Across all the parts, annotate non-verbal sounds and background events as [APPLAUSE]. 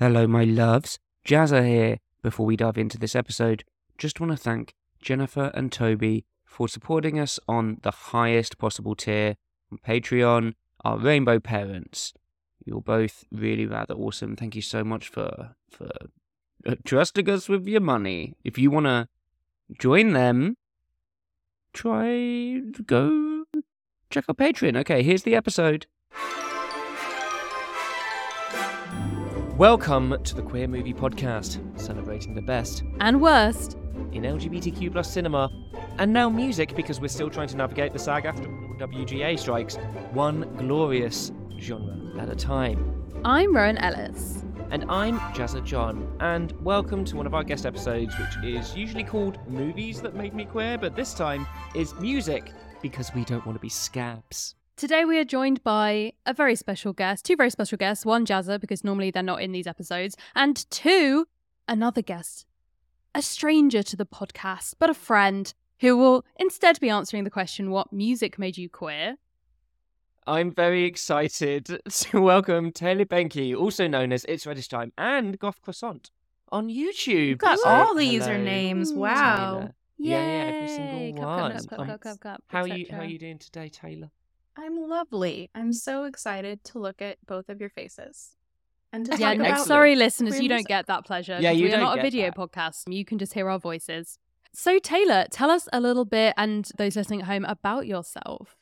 Hello, my loves. Jazza here. Before we dive into this episode, just want to thank Jennifer and Toby for supporting us on the highest possible tier on Patreon, our rainbow parents. You're both really rather awesome. Thank you so much for for uh, trusting us with your money. If you want to join them, try to go check out Patreon. Okay, here's the episode. Welcome to the Queer Movie Podcast, celebrating the best And worst. in LGBTQ plus cinema, and now music because we're still trying to navigate the SAG-AFTRA WGA strikes, one glorious genre at a time. I'm Rowan Ellis. And I'm Jazza John, and welcome to one of our guest episodes, which is usually called Movies That Made Me Queer, but this time is music because we don't want to be scabs. Today we are joined by a very special guest, two very special guests. One, Jazza, because normally they're not in these episodes, and two, another guest, a stranger to the podcast, but a friend who will instead be answering the question, What music made you queer? I'm very excited [LAUGHS] to welcome Taylor Behnke, also known as It's Radish Time and Goth Croissant on YouTube. You've got So, all the usernames. Wow. Taylor. Yeah, yeah, every Yay! single one. cup, cup, cup, cup, cup, How are you? How are you doing today, Taylor? I'm lovely. I'm so excited to look at both of your faces. And to Yeah, talk no, about Excellent. sorry, listeners, queer you don't get that pleasure. Yeah, 'cause you we are don't a video that. podcast. You can just hear our voices. So, Taylor, tell us a little bit, and those listening at home, about yourself.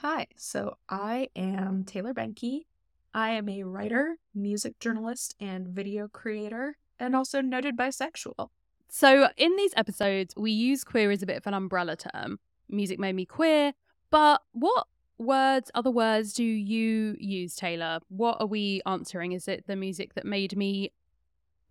Hi. So I am Taylor Behnke. I am a writer, music journalist, and video creator, and also noted bisexual. So, in these episodes, we use queer as a bit of an umbrella term. Music made me queer, but what words, other words, do you use, Taylor? What are we answering? Is it the music that made me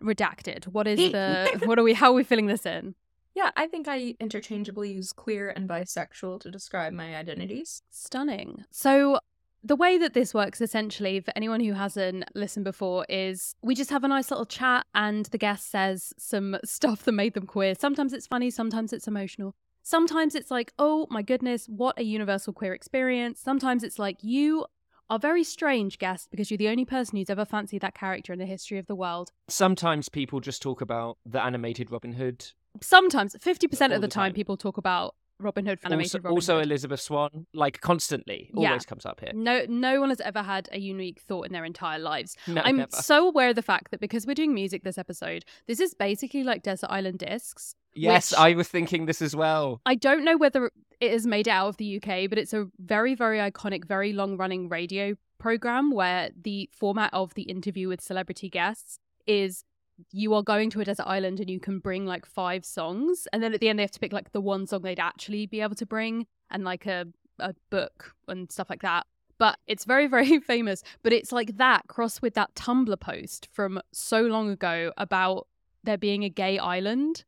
redacted? What is the, [LAUGHS] what are we, how are we filling this in? Yeah, I think I interchangeably use queer and bisexual to describe my identities. Stunning. So, the way that this works essentially, for anyone who hasn't listened before, is we just have a nice little chat and the guest says some [LAUGHS] stuff that made them queer. Sometimes it's funny, sometimes it's emotional. Sometimes it's like, oh my goodness, what a universal queer experience. Sometimes it's like, you are very strange, guest, because you're the only person who's ever fancied that character in the history of the world. Sometimes people just talk about the animated Robin Hood. Sometimes, 50% of the the time, time. people talk about Robin Hood, animated Also, Robin also Hood. Elizabeth Swann, like constantly, Yeah. always comes up here. No, no one has ever had a unique thought in their entire lives. [LAUGHS] No, I'm never. so aware of the fact that because we're doing music this episode, this is basically like Desert Island Discs. Yes, which- I was thinking this as well. I don't know whether it is made out of the UK, but it's a very, very iconic, very long running radio program where the format of the interview with celebrity guests is you are going to a desert island and you can bring like five songs. And then at the end, they have to pick like the one song they'd actually be able to bring and like a, a book and stuff like that. But it's very, [LAUGHS] very famous. But it's like that crossed with that Tumblr post from so long ago about there being a gay island.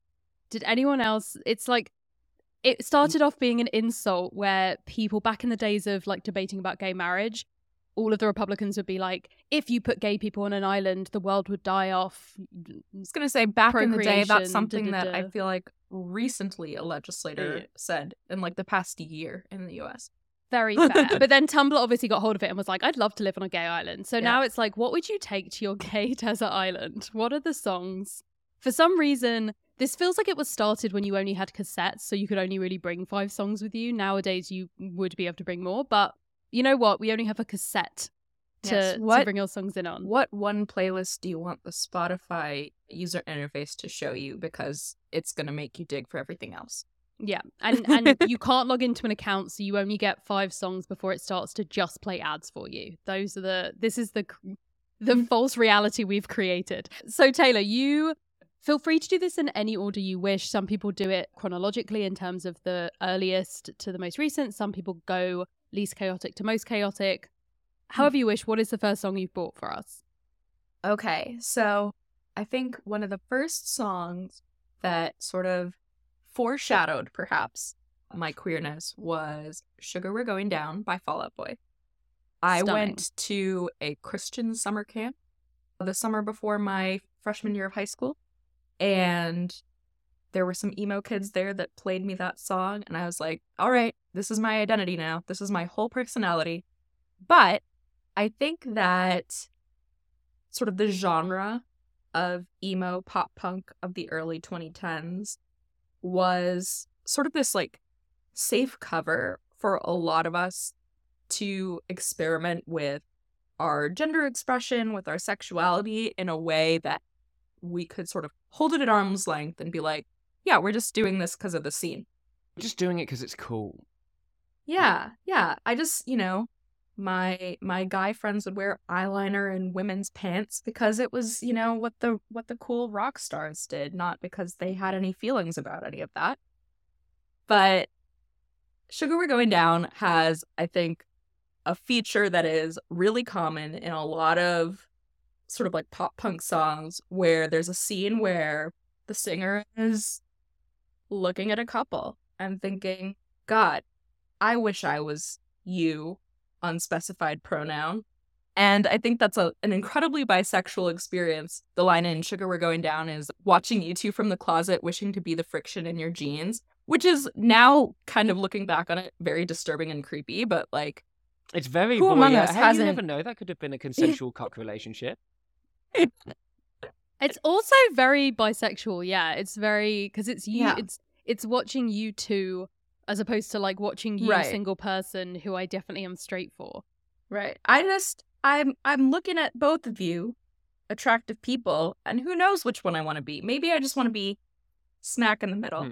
Did anyone else? It's like it started off being an insult where people back in the days of like debating about gay marriage, all of the Republicans would be like, if you put gay people on an island, the world would die off. I was going to say back in the day, that's something that I feel like recently a legislator Yeah. said in like the past year in the US. Very [LAUGHS] fair. but then Tumblr obviously got hold of it and was like, I'd love to live on a gay island. So Yeah. now it's like, what would you take to your [LAUGHS] gay desert island? What are the songs? For some reason, this feels like it was started when you only had cassettes, so you could only really bring five songs with you. Nowadays, you would be able to bring more, but you know what? We only have a cassette to, Yes. to bring your songs in on. What one playlist do you want the Spotify user interface to show you because it's going to make you dig for everything else? Yeah, and and you can't log into an account, so you only get five songs before it starts to just play ads for you. Those are the. This is the the Mm. false reality we've created. So Taylor, you feel free to do this in any order you wish. Some people do it chronologically in terms of the earliest to the most recent. Some people go least chaotic to most chaotic. However hmm. you wish. What is the first song you've bought for us? Okay, so I think one of the first songs that sort of foreshadowed perhaps my queerness was Sugar We're Going Down by Fall Out Boy. I Stunning. went to a Christian summer camp the summer before my freshman year of high school, and there were some emo kids there that played me that song, and I was like, all right, this is my identity now. This is my whole personality. But I think that sort of the genre of emo pop punk of the early 2010s was sort of this like safe cover for a lot of us to experiment with our gender expression, with our sexuality in a way that we could sort of hold it at arm's length and be like, yeah, we're just doing this because of the scene. Just doing it because it's cool. Yeah, yeah. I just, you know, my my guy friends would wear eyeliner and women's pants because it was, you know, what the what the cool rock stars did, not because they had any feelings about any of that. But Sugar We're Going Down has, I think, a feature that is really common in a lot of sort of like pop punk songs where there's a scene where the singer is looking at a couple and thinking, God, I wish I was you, unspecified pronoun. And I think that's a, an incredibly bisexual experience. The line in Sugar We're Going Down is watching you two from the closet, wishing to be the friction in your jeans, which is now kind of looking back on it, very disturbing and creepy, but like It's very among voyeur. us hasn't- You never know. That could have been a [LAUGHS] consensual cock relationship. It's also very bisexual, yeah. It's very because it's you. Yeah. It's it's watching you two as opposed to like watching you, Right. single person, who I definitely am straight for. Right. I just I'm I'm looking at both of you, attractive people, and who knows which one I want to be. Maybe I just want to be smack in the middle. Hmm.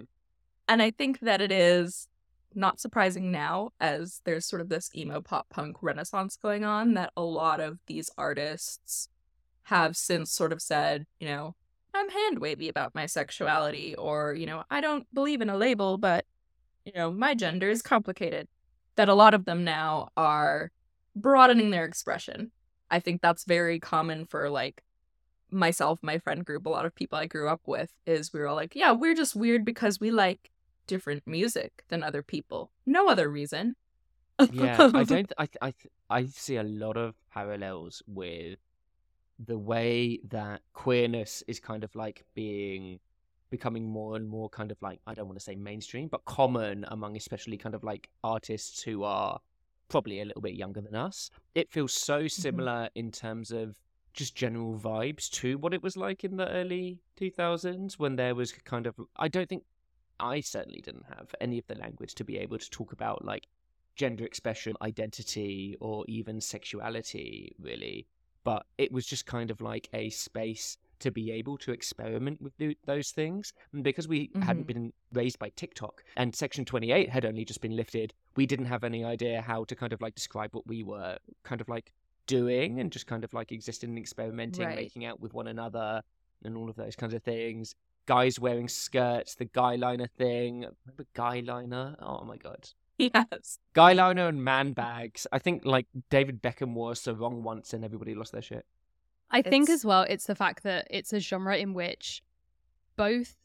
And I think that it is not surprising now as there's sort of this emo pop punk renaissance going on that a lot of these artists have since sort of said, you know, I'm hand wavy about my sexuality or, you know, I don't believe in a label, but you know, my gender is complicated. That a lot of them now are broadening their expression. I think that's very common for like myself, my friend group, a lot of people I grew up with is we were all like, yeah, we're just weird because we like different music than other people. No other reason. Yeah, I [LAUGHS] don't. I I I see a lot of parallels with the way that queerness is kind of like being becoming more and more kind of like I don't want to say mainstream, but common among especially kind of like artists who are probably a little bit younger than us. It feels so mm-hmm. similar in terms of just general vibes to what it was like in the early 2000s when there was kind of I don't think I certainly didn't have any of the language to be able to talk about like gender expression, identity, or even sexuality, really. But it was just kind of like a space to be able to experiment with th- those things. And because we hadn't Mhm. been raised by TikTok and Section 28 had only just been lifted, we didn't have any idea how to kind of like describe what we were kind of like doing and just kind of like existing and experimenting, Right. making out with one another and all of those kinds of things. Guys wearing skirts, the guy liner thing. Remember guy liner? Oh my god. [LAUGHS] yes. Guy liner and man bags. I think like David Beckham wore so wrong once and everybody lost their shit. I think as well, it's the fact that it's a genre in which both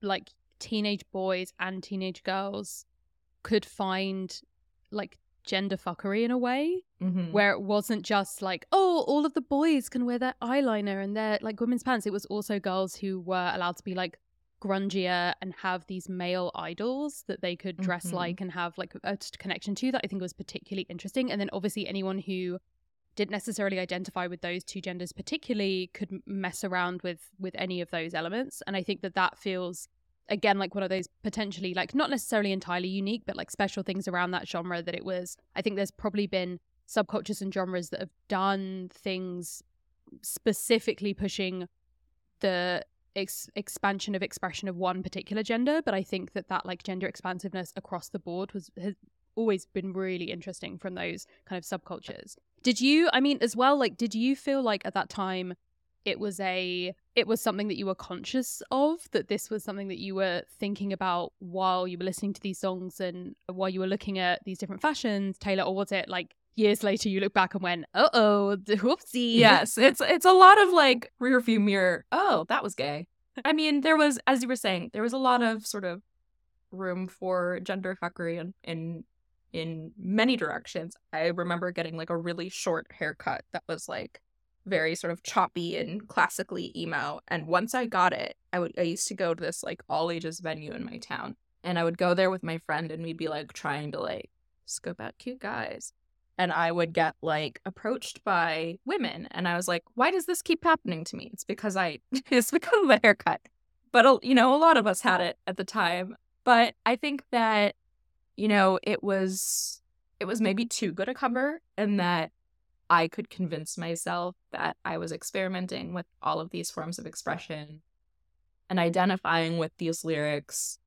like teenage boys and teenage girls could find like gender fuckery in a way Mhm. where it wasn't just like oh all of the boys can wear their eyeliner and their like women's pants it was also girls who were allowed to be like grungier and have these male idols that they could dress Mhm. like and have like a connection to that i think was particularly interesting and then obviously anyone who didn't necessarily identify with those two genders particularly could mess around with with any of those elements and i think that that feels again like one of those potentially like not necessarily entirely unique but like special things around that genre that it was i think there's probably been subcultures and genres that have done things specifically pushing the ex- expansion of expression of one particular gender but i think that that like gender expansiveness across the board was has always been really interesting from those kind of subcultures. Did you i mean as well like did you feel like at that time it was a it was something that you were conscious of that this was something that you were thinking about while you were listening to these songs and while you were looking at these different fashions taylor or was it like years later you look back and went uh-oh the whoopsie Yes, it's it's a lot of like rear view mirror. Oh, that was gay. I mean, there was, as you were saying, there was a lot of sort of room for gender fuckery in in in many directions. I remember getting like a really short haircut that was like very sort of choppy and classically emo. And once I got it, I would I used to go to this like all ages venue in my town, and I would go there with my friend, and we'd be like trying to like scope out cute guys. And I would get like approached by women and I was like, why does this keep happening to me? It's because I [LAUGHS] it's because of the haircut. But you know, a lot of us had it at the time. But I think that you know, it was it was maybe too good a cover and that I could convince myself that I was experimenting with all of these forms of expression and identifying with these lyrics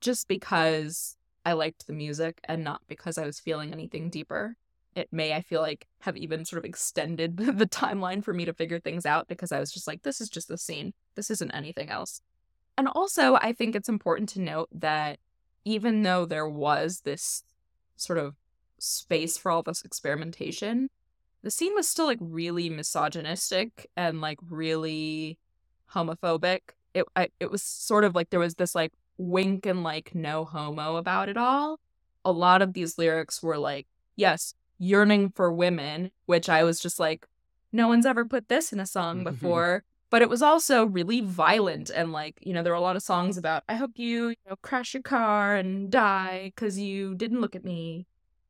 just because I liked the music and not because I was feeling anything deeper. It may, I feel like, have even sort of extended [LAUGHS] the timeline for me to figure things out because I was just like, this is just the scene. This isn't anything else. And also, I think it's important to note that even though there was this sort of space for all this experimentation, the scene was still like really misogynistic and like really homophobic. It I, it was sort of like there was this like wink and like no homo about it all. A lot of these lyrics were like, yes, yearning for women, which I was just like, no one's ever put this in a song mm-hmm. before. but it was also really violent and like, you know, there were a lot of songs about I hope you, you know, crash your car and die cuz you didn't look at me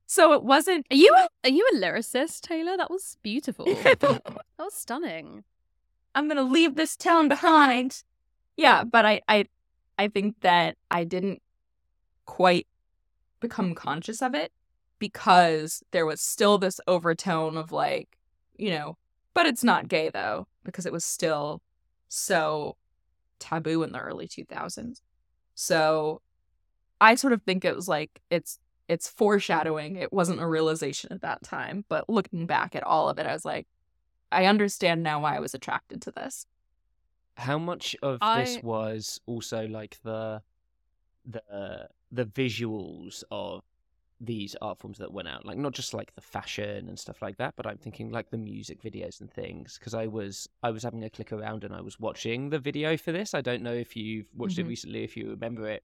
so it wasn't. Are you a, are you a lyricist, Taylor? That was beautiful. [LAUGHS] that was stunning. I'm gonna leave this town behind. Yeah, but I I I think that I didn't quite become conscious of it because there was still this overtone of like, you know, but it's not gay though because it was still so taboo in the early 2000s. So I sort of think it was like it's it's foreshadowing. It wasn't a realization at that time, but looking back at all of it, I was like, I understand now why I was attracted to this. How much of I... this was also like the the the visuals of these art forms that went out like not just like the fashion and stuff like that but i'm thinking like the music videos and things because i was i was having a click around and i was watching the video for this i don't know if you've watched mm-hmm. it recently if you remember it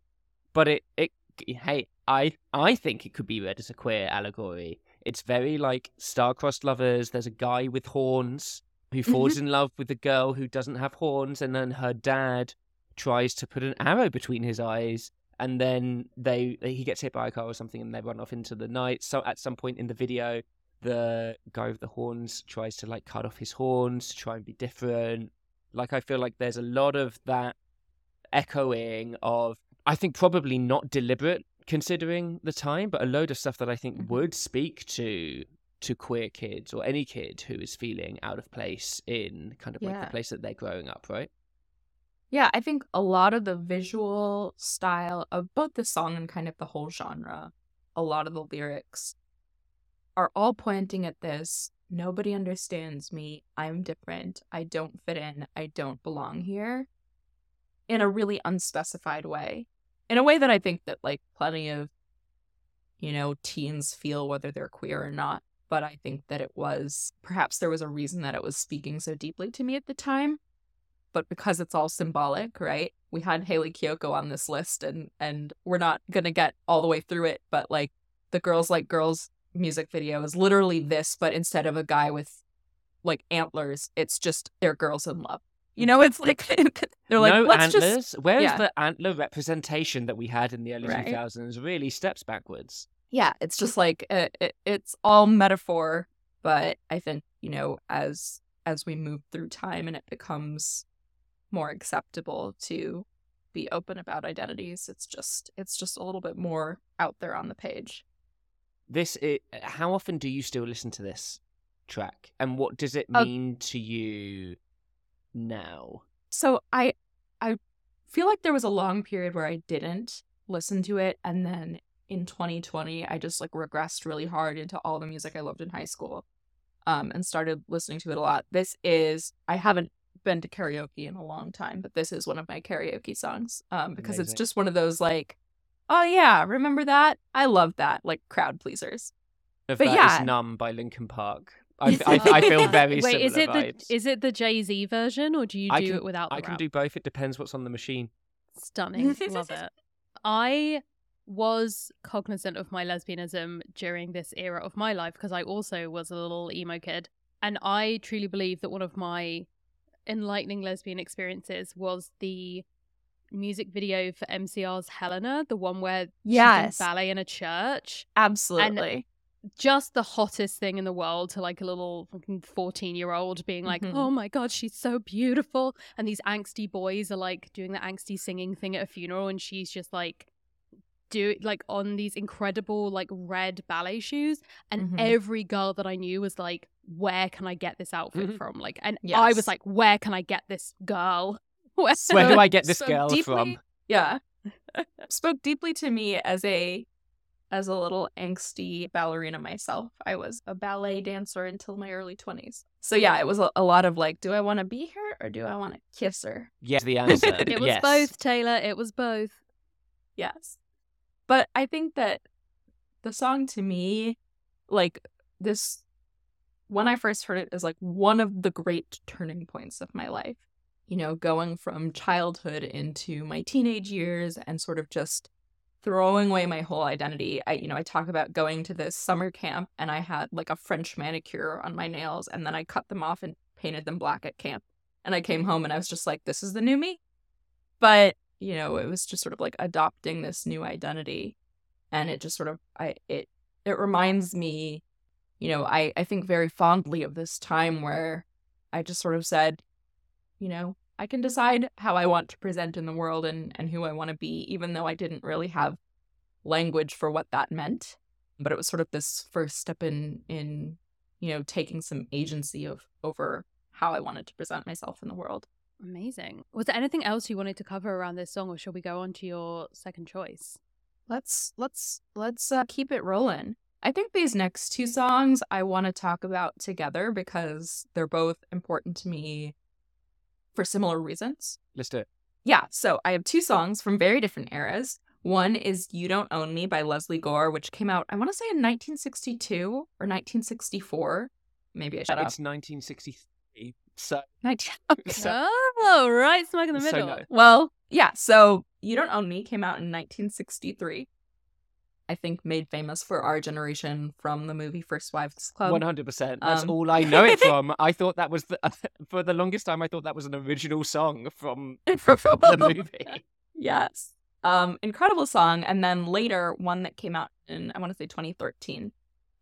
but it it hey, I I think it could be read as a queer allegory. It's very like star-crossed lovers. There's a guy with horns who falls in love with a girl who doesn't have horns, and then her dad tries to put an arrow between his eyes, and then they he gets hit by a car or something, and they run off into the night. So at some point in the video, the guy with the horns tries to like cut off his horns to try and be different. Like I feel like there's a lot of that echoing of I think probably not deliberate considering the time, but a load of stuff that I think mm-hmm. would speak to to queer kids or any kid who is feeling out of place in kind of like the place that they're growing up, right? Yeah, I think a lot of the visual style of both the song and kind of the whole genre, a lot of the lyrics are all pointing at this nobody understands me. I'm different. I don't fit in. I don't belong here in a really unspecified way in a way that I think that like plenty of you know teens feel whether they're queer or not but I think that it was perhaps there was a reason that it was speaking so deeply to me at the time but because it's all symbolic right we had Hayley Kiyoko on this list and and we're not going to get all the way through it but like the girls like girls music video is literally this but instead of a guy with like antlers it's just they're girls in love you know, it's like [LAUGHS] they're like, no let's antlers. just. Where's yeah. the antler representation that we had in the early Right. 2000s? Really steps backwards. Yeah, it's just like it, it, it's all metaphor, but I think you know as as we move through time and it becomes more acceptable to be open about identities, it's just it's just a little bit more out there on the page. This, it, how often do you still listen to this track, and what does it Uh, mean to you now? So I I feel like there was a long period where I didn't listen to it and then in 2020 I just like regressed really hard into all the music I loved in high school um and started listening to it a lot. This is I haven't been to karaoke in a long time, but this is one of my karaoke songs um because it's just one of those like oh yeah, remember that? I love that like crowd pleasers. Of But that is yeah. "Numb" by Linkin Park. I, I, I feel [LAUGHS] very Wait, similar is it vibes. the is it the Jay Z version or do you do can- it without the I can rap? do both. It depends what's on the machine. Stunning. Love it. [LAUGHS] I was cognizant of my lesbianism during this era of my life because I also was a little emo kid. And I truly believe that one of my enlightening lesbian experiences was the music video for MCR's Helena, the one where Yes. she's doing ballet in a church. Absolutely. just the hottest thing in the world to like a little fucking 14 year old being like, Mhm. oh my God, she's so beautiful. And these angsty boys are like doing the angsty singing thing at a funeral. And she's just like, do like on these incredible like red ballet shoes and Mhm. every girl that i knew was like where can i get this outfit Mhm. from like and i was like where can i get this girl [LAUGHS] where, Where do I get this girl deeply- from? Yeah. [LAUGHS] Spoke deeply to me as a as a little angsty ballerina myself. I was a ballet dancer until my early 20s. So yeah, it was a, a lot of like, do I want to be her or do I want to kiss her? Yes, the [LAUGHS] answer. it was yes. both taylor it was both Yes. But I think that the song to me, like this, when I first heard it is like one of the great turning points of my life. You know, going from childhood into my teenage years and sort of just throwing away my whole identity. I, you know, I talk about going to this summer camp and I had like a French manicure on my nails and then I cut them off and painted them black at camp. And I came home and I was just like, this is the new me. But you know it was just sort of like adopting this new identity and it just sort of i it it reminds me you know i i think very fondly of this time where i just sort of said you know i can decide how i want to present in the world and and who i want to be even though i didn't really have language for what that meant. But it was sort of this first step in in you know taking some agency of over how i wanted to present myself in the world. Amazing. Was there anything else you wanted to cover around this song or shall we go on to your second choice? Let's let's let's uh, keep it rolling. I think these next two songs I want to talk about together because they're both important to me for similar reasons. Let's do it. Yeah, so I have two songs from very different eras. One is You Don't Own Me by Lesley Gore, which came out, I want to say in 1962 or 1964. Maybe I up. It's 1963. So, 19- [LAUGHS] [LAUGHS] so oh right smack in the So middle no. Well, yeah, so You Don't Own Me came out in 1963. I think made famous for our generation from the movie First Wives Club. 100%. That's Um, all I know it from. [LAUGHS] I thought that was the, [LAUGHS] for the longest time. I thought that was an original song from, [LAUGHS] from the movie. Yes. Um, incredible song. And then later, one that came out in, I want to say 2013,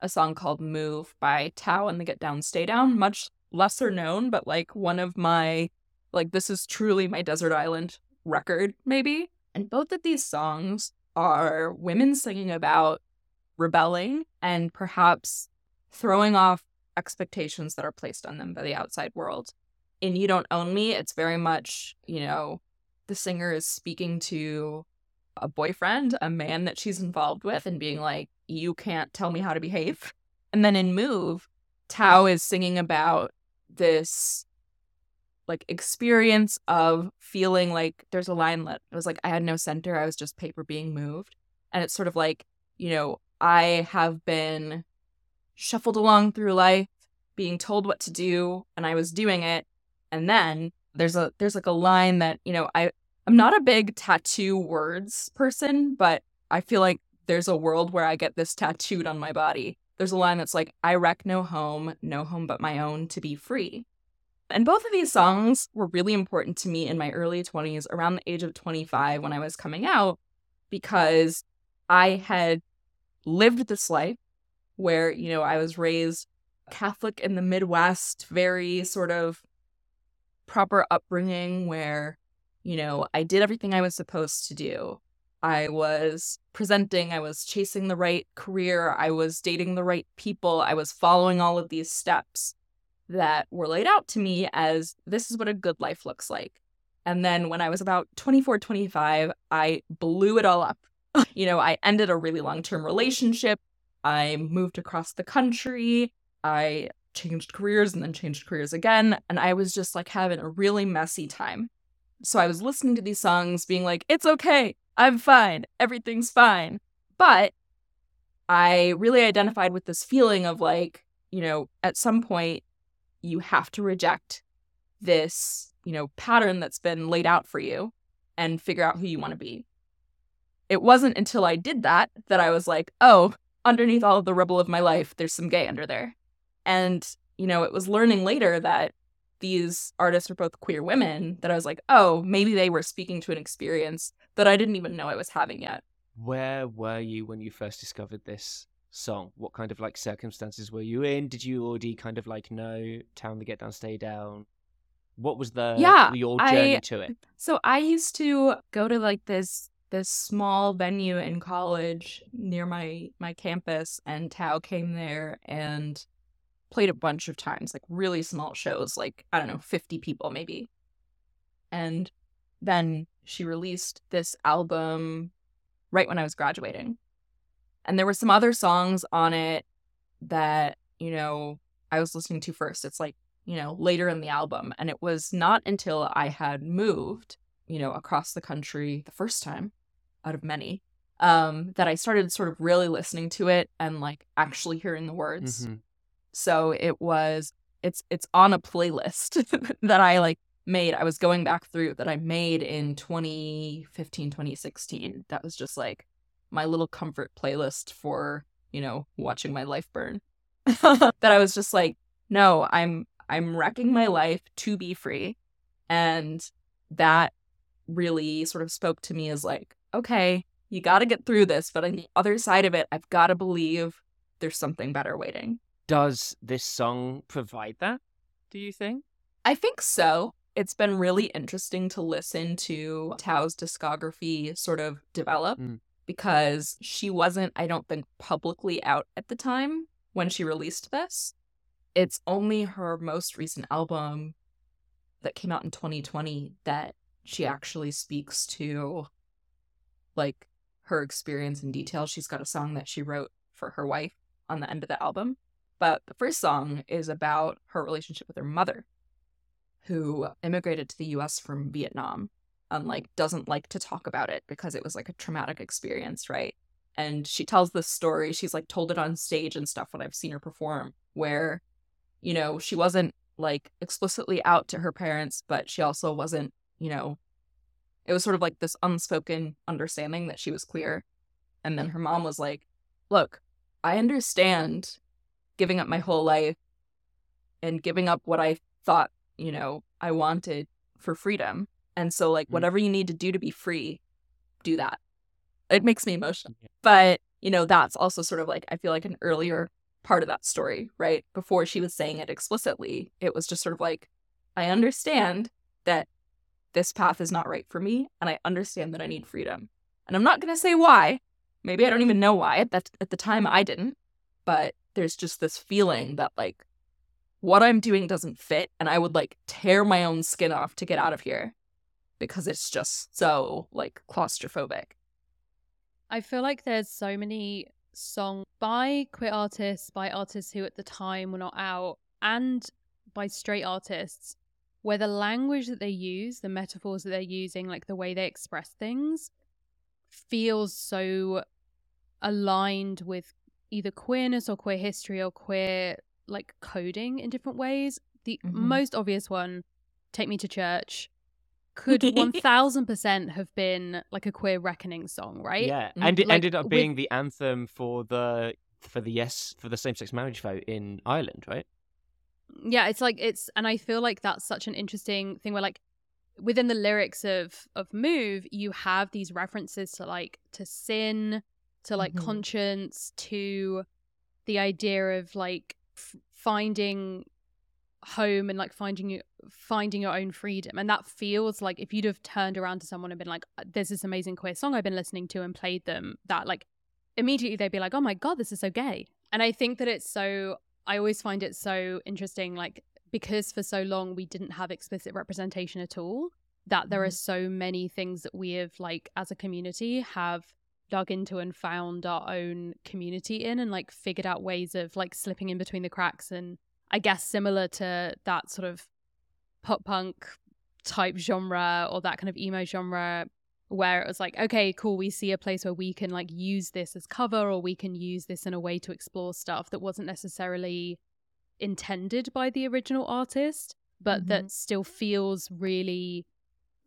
a song called Move by Tao and the Get Down, Stay Down. Much lesser known, but like one of my, like, this is truly my Desert Island record, maybe. And both of these songs are women singing about rebelling and perhaps throwing off expectations that are placed on them by the outside world. In You Don't Own Me, it's very much, you know, the singer is speaking to a boyfriend, a man that she's involved with, and being like, You can't tell me how to behave. And then in Move, Tao is singing about this like experience of feeling like there's a line that it was like I had no center, I was just paper being moved. And it's sort of like, you know, I have been shuffled along through life, being told what to do, and I was doing it. And then there's a there's like a line that, you know, I I'm not a big tattoo words person, but I feel like there's a world where I get this tattooed on my body. There's a line that's like, I wreck no home, no home but my own to be free. And both of these songs were really important to me in my early 20s, around the age of 25 when I was coming out, because I had lived this life where, you know, I was raised Catholic in the Midwest, very sort of proper upbringing where, you know, I did everything I was supposed to do. I was presenting, I was chasing the right career, I was dating the right people, I was following all of these steps that were laid out to me as this is what a good life looks like. And then when I was about 24, 25, I blew it all up. [LAUGHS] you know, I ended a really long term relationship. I moved across the country. I changed careers and then changed careers again. And I was just like having a really messy time. So I was listening to these songs, being like, it's okay. I'm fine. Everything's fine. But I really identified with this feeling of like, you know, at some point, you have to reject this, you know, pattern that's been laid out for you and figure out who you want to be. It wasn't until I did that that I was like, oh, underneath all of the rubble of my life, there's some gay under there. And, you know, it was learning later that these artists were both queer women that I was like, oh, maybe they were speaking to an experience that I didn't even know I was having yet. Where were you when you first discovered this song? What kind of like circumstances were you in? Did you already kind of like know Tao the Get Down, Stay Down? What was the Yeah, your journey I- to it? So I used to go to like this this small venue in college near my my campus and Tao came there and played a bunch of times, like really small shows, like I don't know, 50 people maybe. And then she released this album right when I was graduating. And there were some other songs on it that, you know, I was listening to first. It's like, you know, later in the album. And it was not until I had moved, you know, across the country the first time out of many, um, that I started sort of really listening to it and like actually hearing the words. Mhm. So it was it's it's on a playlist [LAUGHS] that I like made. I was going back through that I made in 2015, 2016. That was just like my little comfort playlist for, you know, watching my life burn. [LAUGHS] [LAUGHS] that I was just like, no, I'm I'm wrecking my life to be free. And that really sort of spoke to me as like, okay, you got to get through this, but on the other side of it, I've got to believe there's something better waiting. Does this song provide that? Do you think? I think so. It's been really interesting to listen to Tao's discography sort of develop Mm. Because she wasn't, I don't think, publicly out at the time when she released this. It's only her most recent album that came out in 2020 that she actually speaks to like her experience in detail. She's got a song that she wrote for her wife on the end of the album. But the first song is about her relationship with her mother, who immigrated to the US from Vietnam and like doesn't like to talk about it because it was like a traumatic experience, right? And she tells this story. She's like told it on stage and stuff when I've seen her perform, where, you know, she wasn't like explicitly out to her parents, but she also wasn't, you know, it was sort of like this unspoken understanding that she was queer. And then her mom was like, Look, I understand giving up my whole life and giving up what I thought, you know, I wanted for freedom. And so, like, Mm. whatever you need to do to be free, do that. It makes me emotional. Yeah. But, you know, that's also sort of like, I feel like an earlier part of that story, right? Before she was saying it explicitly, it was just sort of like, I understand that this path is not right for me. And I understand that I need freedom. And I'm not going to say why. Maybe I don't even know why. That at the time I didn't. But there's just this feeling that like what I'm doing doesn't fit and I would like tear my own skin off to get out of here because it's just so like claustrophobic. I feel like there's so many songs by queer artists, by artists who at the time were not out, and by straight artists where the language that they use, the metaphors that they're using, like the way they express things, feels so aligned with either queerness or queer history or queer like coding in different ways. The Mhm. most obvious one, Take Me to Church, could [LAUGHS] 1000% have been like a queer reckoning song, right? Yeah, Mm, and it like, ended up with- being the anthem for the for the yes for the same sex marriage vote in Ireland, right? yeah it's like it's and i feel like that's such an interesting thing where like within the lyrics of of move you have these references to like to sin to like Mhm. conscience to the idea of like f- finding home and like finding you finding your own freedom and that feels like if you'd have turned around to someone and been like there's this amazing queer song i've been listening to and played them that like immediately they'd be like oh my god this is so gay and i think that it's so i always find it so interesting like because for so long we didn't have explicit representation at all that there are Mhm. so many things that we have like as a community have dug into and found our own community in and like figured out ways of like slipping in between the cracks and i guess similar to that sort of pop punk type genre or that kind of emo genre where it was like okay cool we see a place where we can like use this as cover or we can use this in a way to explore stuff that wasn't necessarily intended by the original artist but Mhm. that still feels really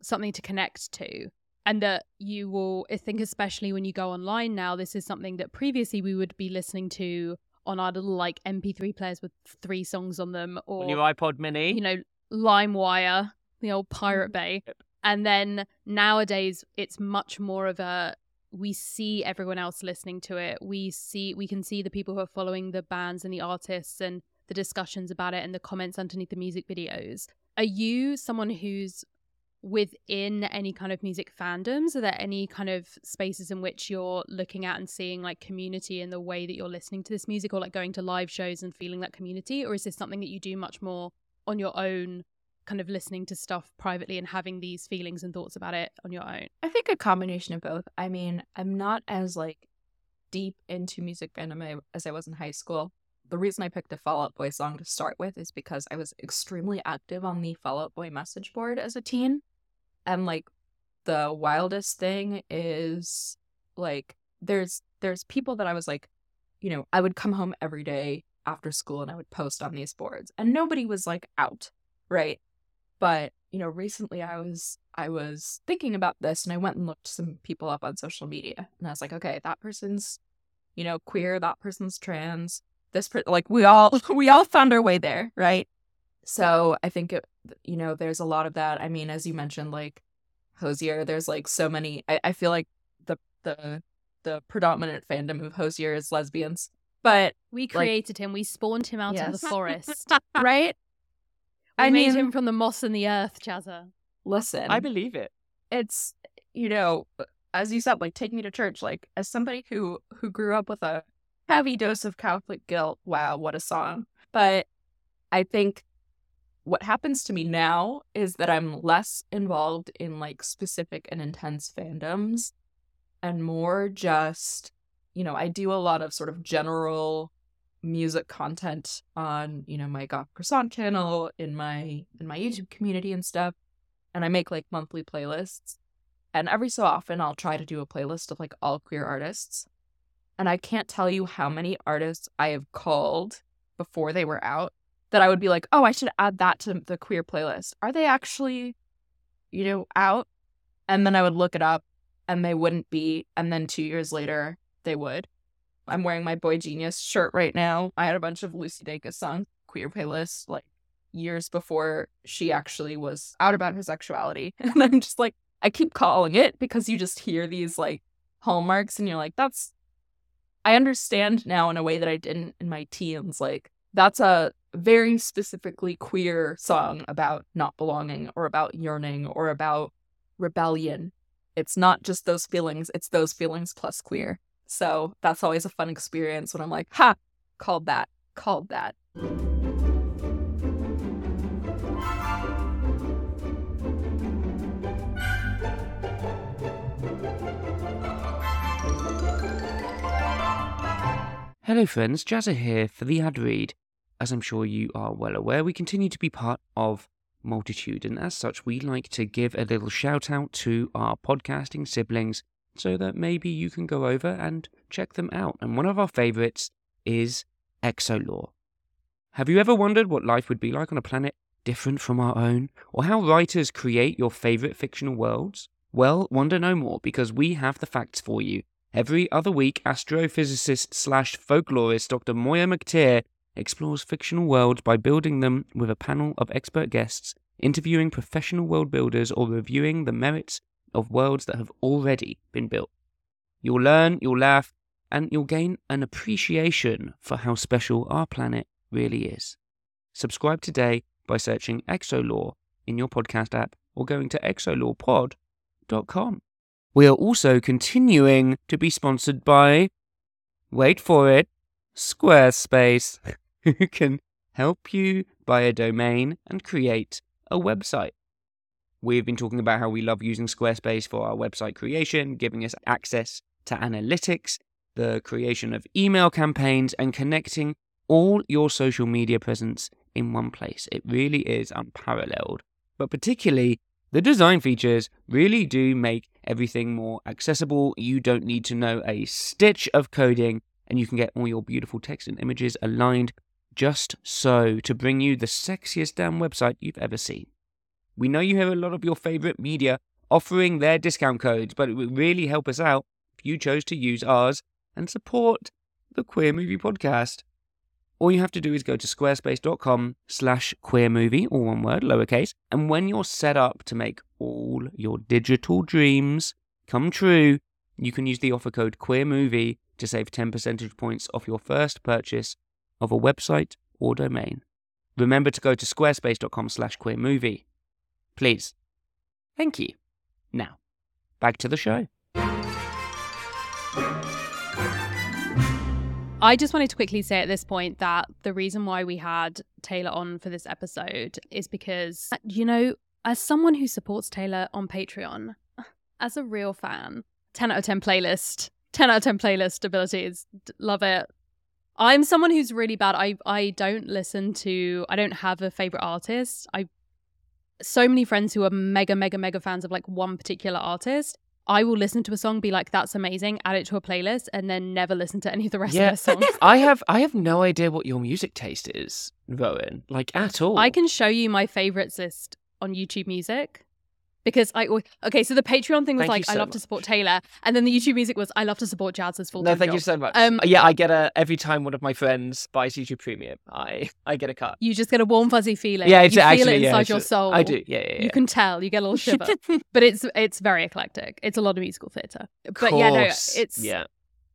something to connect to and that you will i think especially when you go online now this is something that previously we would be listening to on our little like mp3 players with three songs on them or your iPod Mini. you know limewire the old pirate Mhm. bay and then nowadays it's much more of a we see everyone else listening to it. We see we can see the people who are following the bands and the artists and the discussions about it and the comments underneath the music videos. Are you someone who's within any kind of music fandoms? Are there any kind of spaces in which you're looking at and seeing like community in the way that you're listening to this music or like going to live shows and feeling that community? Or is this something that you do much more on your own, kind of listening to stuff privately and having these feelings and thoughts about it on your own? I think a combination of both. I mean, I'm not as like deep into music fandom as I was in high school. The reason I picked a Fall Out Boy song to start with is because I was extremely active on the Fall Out Boy message board as a teen. And like the wildest thing is like there's there's people that I was like, you know, I would come home every day after school and I would post on these boards and nobody was like out, right? But, you know, recently I was I was thinking about this and I went and looked some people up on social media and I was like, okay, that person's, you know, queer, that person's trans, this per- like we all [LAUGHS] we all found our way there, right? So I think uh, it, you know, there's a lot of that. I mean, as you mentioned, like Hozier, there's like so many. I, I feel like the the the predominant fandom of Hozier is lesbians, but we created like, him. We spawned him out yes. of the forest, [LAUGHS] right? We I made mean, him from the moss and the earth, Jazza. Listen, I believe it. It's you know, uh, as you said, like take me to church. Like as somebody who who grew up with a heavy dose of Catholic guilt. Wow, what a song! But I think what happens to me now is that I'm less involved in like specific and intense fandoms and more just, you know, I do a lot of sort of general music content on, you know, my Goth Croissant channel, in my in my YouTube community and stuff. And I make like monthly playlists. And every so often I'll try to do a playlist of like all queer artists. And I can't tell you how many artists I have called before they were out that I would be like, oh, I should add that to the queer playlist. Are they actually, you know, out? And then I would look it up and they wouldn't be. And then two years later, they would. I'm wearing my Boy Genius shirt right now. I had a bunch of Lucy Dacus songs, queer playlist, like years before she actually was out about her sexuality. [LAUGHS] And I'm just like, I keep calling it because you just hear these like hallmarks and you're like, that's, I understand now in a way that I didn't in my teens. Like, that's a very specifically queer song about not belonging or about yearning or about rebellion. It's not just those feelings, it's those feelings plus queer. So that's always a fun experience when I'm like, ha, called that, called that. Hello, friends. Jazza here for the ad read. As I'm sure you are well aware, we continue to be part of Multitude, and as such, we like to give a little shout out to our podcasting siblings so that maybe you can go over and check them out. And one of our favorites is Exolore. Have you ever wondered what life would be like on a planet different from our own, or how writers create your favorite fictional worlds? Well, wonder no more because we have the facts for you. Every other week, astrophysicist slash folklorist Dr. Moya McTeer explores fictional worlds by building them with a panel of expert guests, interviewing professional world builders, or reviewing the merits of worlds that have already been built. You'll learn, you'll laugh, and you'll gain an appreciation for how special our planet really is. Subscribe today by searching Exolore in your podcast app or going to exolorepod.com. We are also continuing to be sponsored by, wait for it, Squarespace. [LAUGHS] [LAUGHS] who can help you buy a domain and create a website. We've been talking about how we love using Squarespace for our website creation, giving us access to analytics, the creation of email campaigns, and connecting all your social media presence in one place. It really is unparalleled. But particularly, the design features really do make everything more accessible. You don't need to know a stitch of coding, and you can get all your beautiful text and images aligned just so to bring you the sexiest damn website you've ever seen. We know you have a lot of your favorite media offering their discount codes, but it would really help us out if you chose to use ours and support the Queer Movie Podcast. All you have to do is go to squarespace.com slash queermovie, all one word, lowercase, and when you're set up to make all your digital dreams come true, you can use the offer code QueerMovie to save 10 percentage points off your first purchase of a website or domain. Remember to go to squarespace.com slash queermovie. Please. Thank you. Now, back to the show. I just wanted to quickly say at this point that the reason why we had Taylor on for this episode is because, you know, as someone who supports Taylor on Patreon, as a real fan, 10 out of 10 playlist, 10 out of 10 playlist abilities, love it. I'm someone who's really bad. I I don't listen to I don't have a favorite artist. I so many friends who are mega mega mega fans of like one particular artist I will listen to a song, be like, "That's amazing," add it to a playlist, and then never listen to any of the rest Yeah. of their songs. [LAUGHS] I have I have no idea what your music taste is, Rowan. Like at all. I can show you my favorites list on YouTube Music because I okay. So the Patreon thing was Thank like, I so love to support Taylor, and then the YouTube Music was, I love to support Jazza's full No, thank job. you so much. Um, yeah, I get a every time one of my friends buys YouTube Premium, I [LAUGHS] I get a cut. You just get a warm fuzzy feeling. Yeah, it's you feel actually it inside it's- your soul. I do. Yeah, yeah, yeah. You can tell. You get a little shiver. [LAUGHS] but it's it's very eclectic. It's a lot of musical theatre. But yeah, no, it's yeah.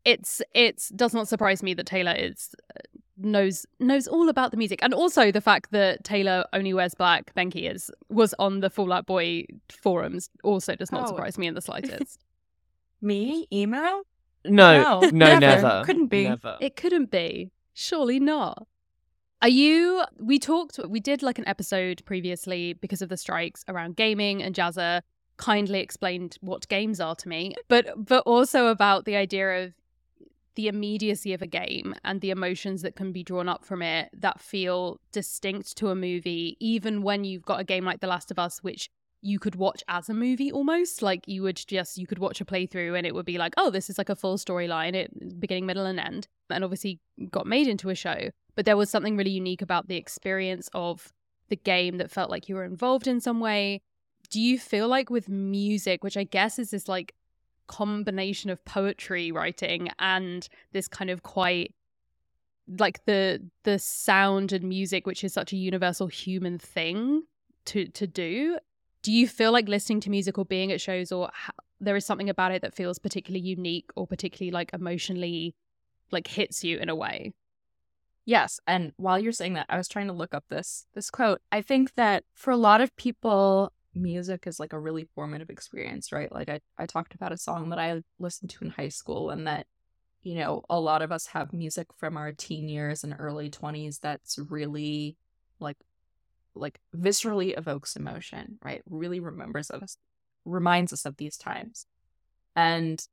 it's it's does not surprise me that Taylor is uh, knows knows all about the music, and also the fact that Taylor only wears black. Behnke is was on the Fall Out Boy forums. Also, does not Oh. surprise me in the slightest. [LAUGHS] Me? Emo? No, no, No, [LAUGHS] never. never. Couldn't be. Never. it couldn't be. Surely not. Are you? We talked. We did like an episode previously because of the strikes around gaming, and Jazza kindly explained what games are to me, but but also about the idea of the immediacy of a game and the emotions that can be drawn up from it that feel distinct to a movie, even when you've got a game like The Last of Us, which you could watch as a movie almost. Like you would just you could watch a playthrough and it would be like oh this is like a full storyline beginning middle and end and obviously got made into a show. But there was something really unique about the experience of the game that felt like you were involved in some way. Do you feel like with music which i guess is this like combination of poetry writing and this kind of quite like the the sound and music which is such a universal human thing to to do do you feel like listening to music or being at shows or ha- there is something about it that feels particularly unique or particularly like emotionally like hits you in a way Yes, and while you're saying that, I was trying to look up this this quote. I think that for a lot of people, music is like a really formative experience, right? Like I, I talked about a song that I listened to in high school and that, you know, a lot of us have music from our teen years and early twenties that's really like like viscerally evokes emotion, right? Really remembers us reminds us of these times. And,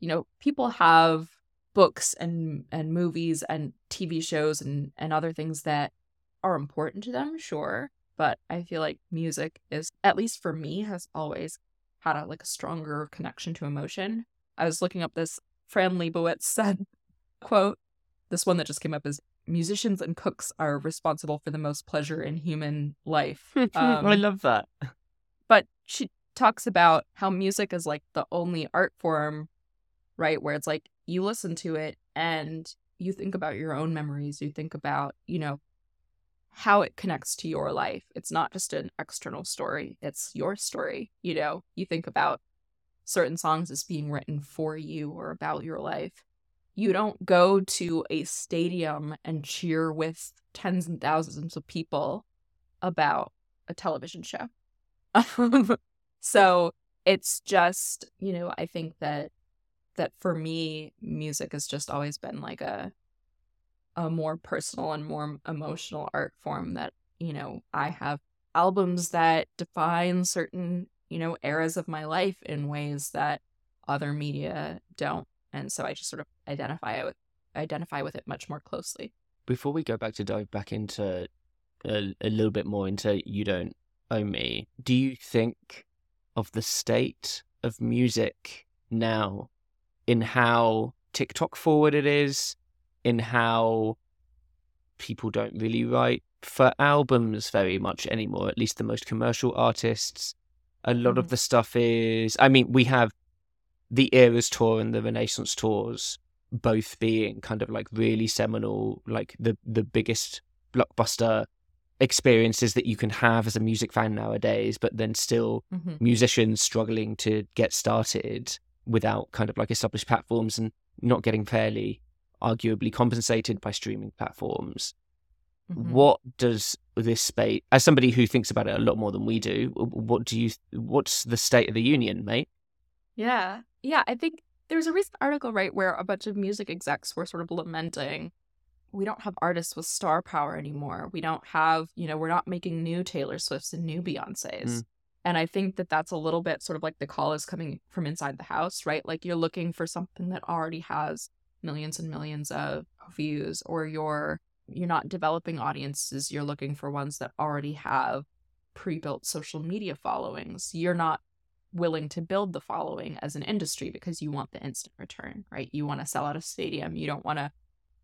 you know, people have books and and movies and TV shows and and other things that are important to them, sure, but I feel like music is at least for me has always had a like a stronger connection to emotion. I was looking up this Fran Lebowitz said [LAUGHS] quote, this one that just came up is musicians and cooks are responsible for the most pleasure in human life. [LAUGHS] Um, I love that. but she talks about how music is like the only art form right where it's like you listen to it and you think about your own memories you think about you know how it connects to your life. It's not just an external story it's your story you know? You think about certain songs as being written for you or about your life. You don't go to a stadium and cheer with tens and thousands of people about a television show. [LAUGHS] So it's just you know i think that that for me music has just always been like a a more personal and more emotional art form that you know i have albums that define certain you know eras of my life in ways that other media don't and so i just sort of identify with identify with it much more closely. Before we go back to dive back into a, a little bit more into You Don't Owe Me, do you think of the state of music now in how TikTok forward it is, in how people don't really write for albums very much anymore, at least the most commercial artists. A lot of Mhm. the stuff is, I mean, we have the Eras tour and the Renaissance tours both being kind of like really seminal, like the the biggest blockbuster experiences that you can have as a music fan nowadays, but then still mm-hmm. musicians struggling to get started. without kind of like established platforms and not getting fairly, arguably compensated by streaming platforms. Mhm. What does this space, as somebody who thinks about it a lot more than we do, what do you, what's the state of the union, mate? Yeah. Yeah. I think there was a recent article, right, where a bunch of music execs were sort of lamenting we don't have artists with star power anymore. We don't have, you know, we're not making new Taylor Swifts and new Beyoncés. Mm. And I think that that's a little bit sort of like the call is coming from inside the house, right? Like you're looking for something that already has millions and millions of views or you're you're not developing audiences, you're looking for ones that already have pre-built social media followings. You're not willing to build the following as an industry because you want the instant return, right? You want to sell out a stadium. You don't want to,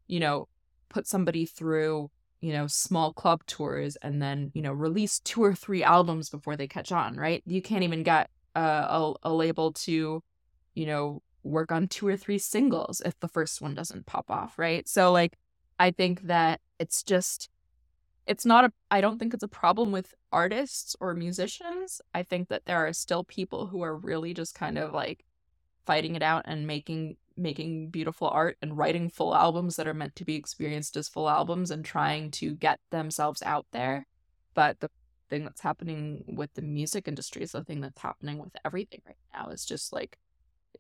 you know, put somebody through, you know, small club tours and then, you know, release two or three albums before they catch on, right? You can't even get uh, a, a label to, you know, work on two or three singles if the first one doesn't pop off, right? So, like, I think that it's just, it's not a, I don't think it's a problem with artists or musicians. I think that there are still people who are really just kind of like fighting it out and making making beautiful art and writing full albums that are meant to be experienced as full albums and trying to get themselves out there. But the thing that's happening with the music industry is the thing that's happening with everything right now is just like,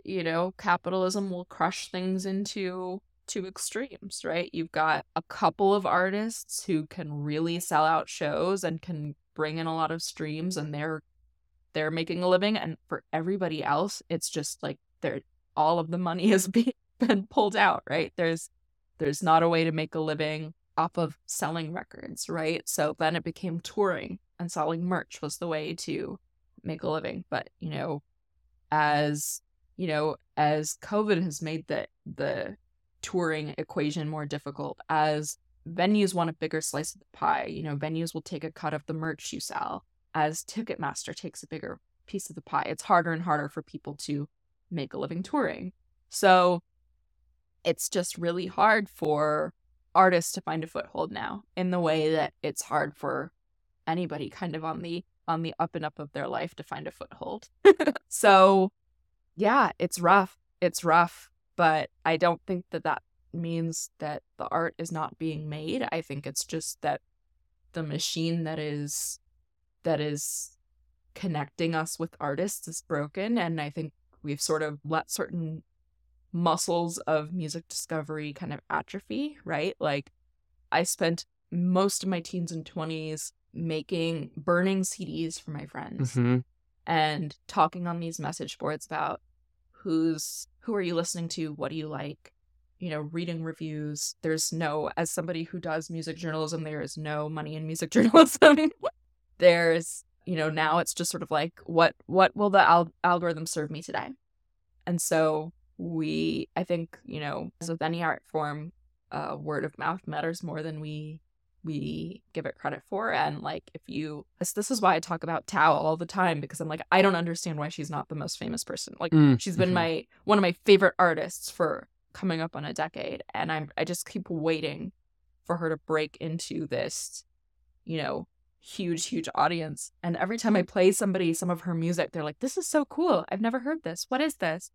you know, capitalism will crush things into two extremes, right? You've got a couple of artists who can really sell out shows and can bring in a lot of streams and they're they're making a living and for everybody else it's just like they're all of the money [LAUGHS] has been, been pulled out, right? There's there's not a way to make a living off of selling records, right? So then it became touring and selling merch was the way to make a living. But, you know, as you know, as COVID has made the the touring equation more difficult, as venues want a bigger slice of the pie, you know, venues will take a cut of the merch you sell. As Ticketmaster takes a bigger piece of the pie, it's harder and harder for people to make a living touring. So it's just really hard for artists to find a foothold now in the way that it's hard for anybody kind of on the on the up and up of their life to find a foothold. [LAUGHS] so yeah, it's rough. It's rough, but I don't think that that means that the art is not being made. I think it's just that the machine that is that is connecting us with artists is broken and I think we've sort of let certain muscles of music discovery kind of atrophy, right? Like I spent most of my teens and 20s making burning CDs for my friends Mm-hmm. and talking on these message boards about who's who are you listening to, what do you like? You know, reading reviews. There's no as somebody who does music journalism, there is no money in music [LAUGHS] journalism. There's you know now it's just sort of like what what will the al- algorithm serve me today and so we i think you know as with any art form uh, word of mouth matters more than we we give it credit for and like if you this, this is why i talk about tao all the time because i'm like i don't understand why she's not the most famous person. Like Mm, she's been mhm. my one of my favorite artists for coming up on a decade and i'm i just keep waiting for her to break into this you know huge huge audience. And every time i play somebody some of her music they're like this is so cool. I've never heard this. What is this?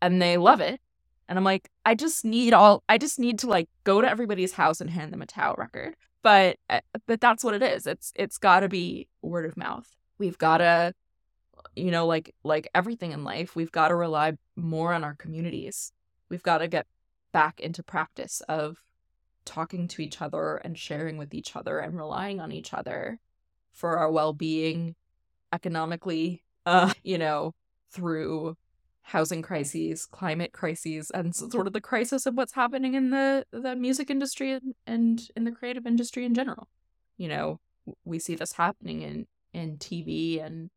And they love it and i'm like i just need all i just need to like go to everybody's house and hand them a Tao record. But uh, but that's what it is. It's it's got to be word of mouth. We've got to you know like like everything in life we've got to rely more on our communities. We've got to get back into practice of talking to each other and sharing with each other and relying on each other for our well-being economically uh you know through housing crises climate crises and sort of the crisis of what's happening in the the music industry and, in the creative industry in general. You know we see this happening in in TV and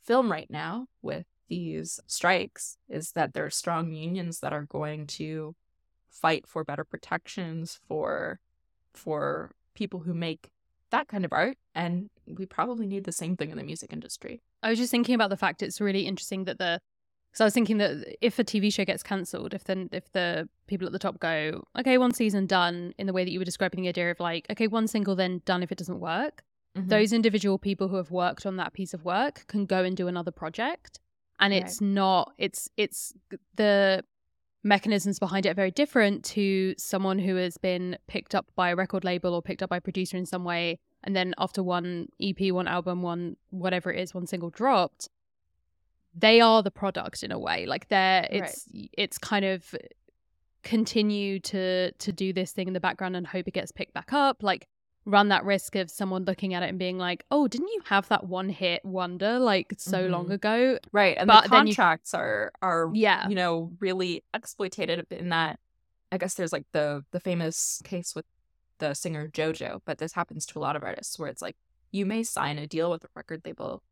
film right now with these strikes is that there are strong unions that are going to fight for better protections for for people who make that kind of art and we probably need the same thing in the music industry. I was just thinking about the fact it's really interesting that the because I was thinking that if a TV show gets cancelled, if then if the people at the top go, okay, one season done, in the way that you were describing the idea of like, okay, one single then done if it doesn't work, Mhm. those individual people who have worked on that piece of work can go and do another project. and Right. it's not it's it's the mechanisms behind it are very different to someone who has been picked up by a record label or picked up by a producer in some way and then after one ep one album one whatever it is one single dropped they are the product in a way like they're it's it's kind of continue to to do this thing in the background and hope it gets picked back up like run that risk of someone looking at it and being like oh didn't you have that one hit wonder like so long Mhm. ago Right. And But the then you- contracts are are yeah you know, really exploitative in that I guess there's like the the famous case with the singer JoJo, but this happens to a lot of artists where it's like you may sign a deal with a record label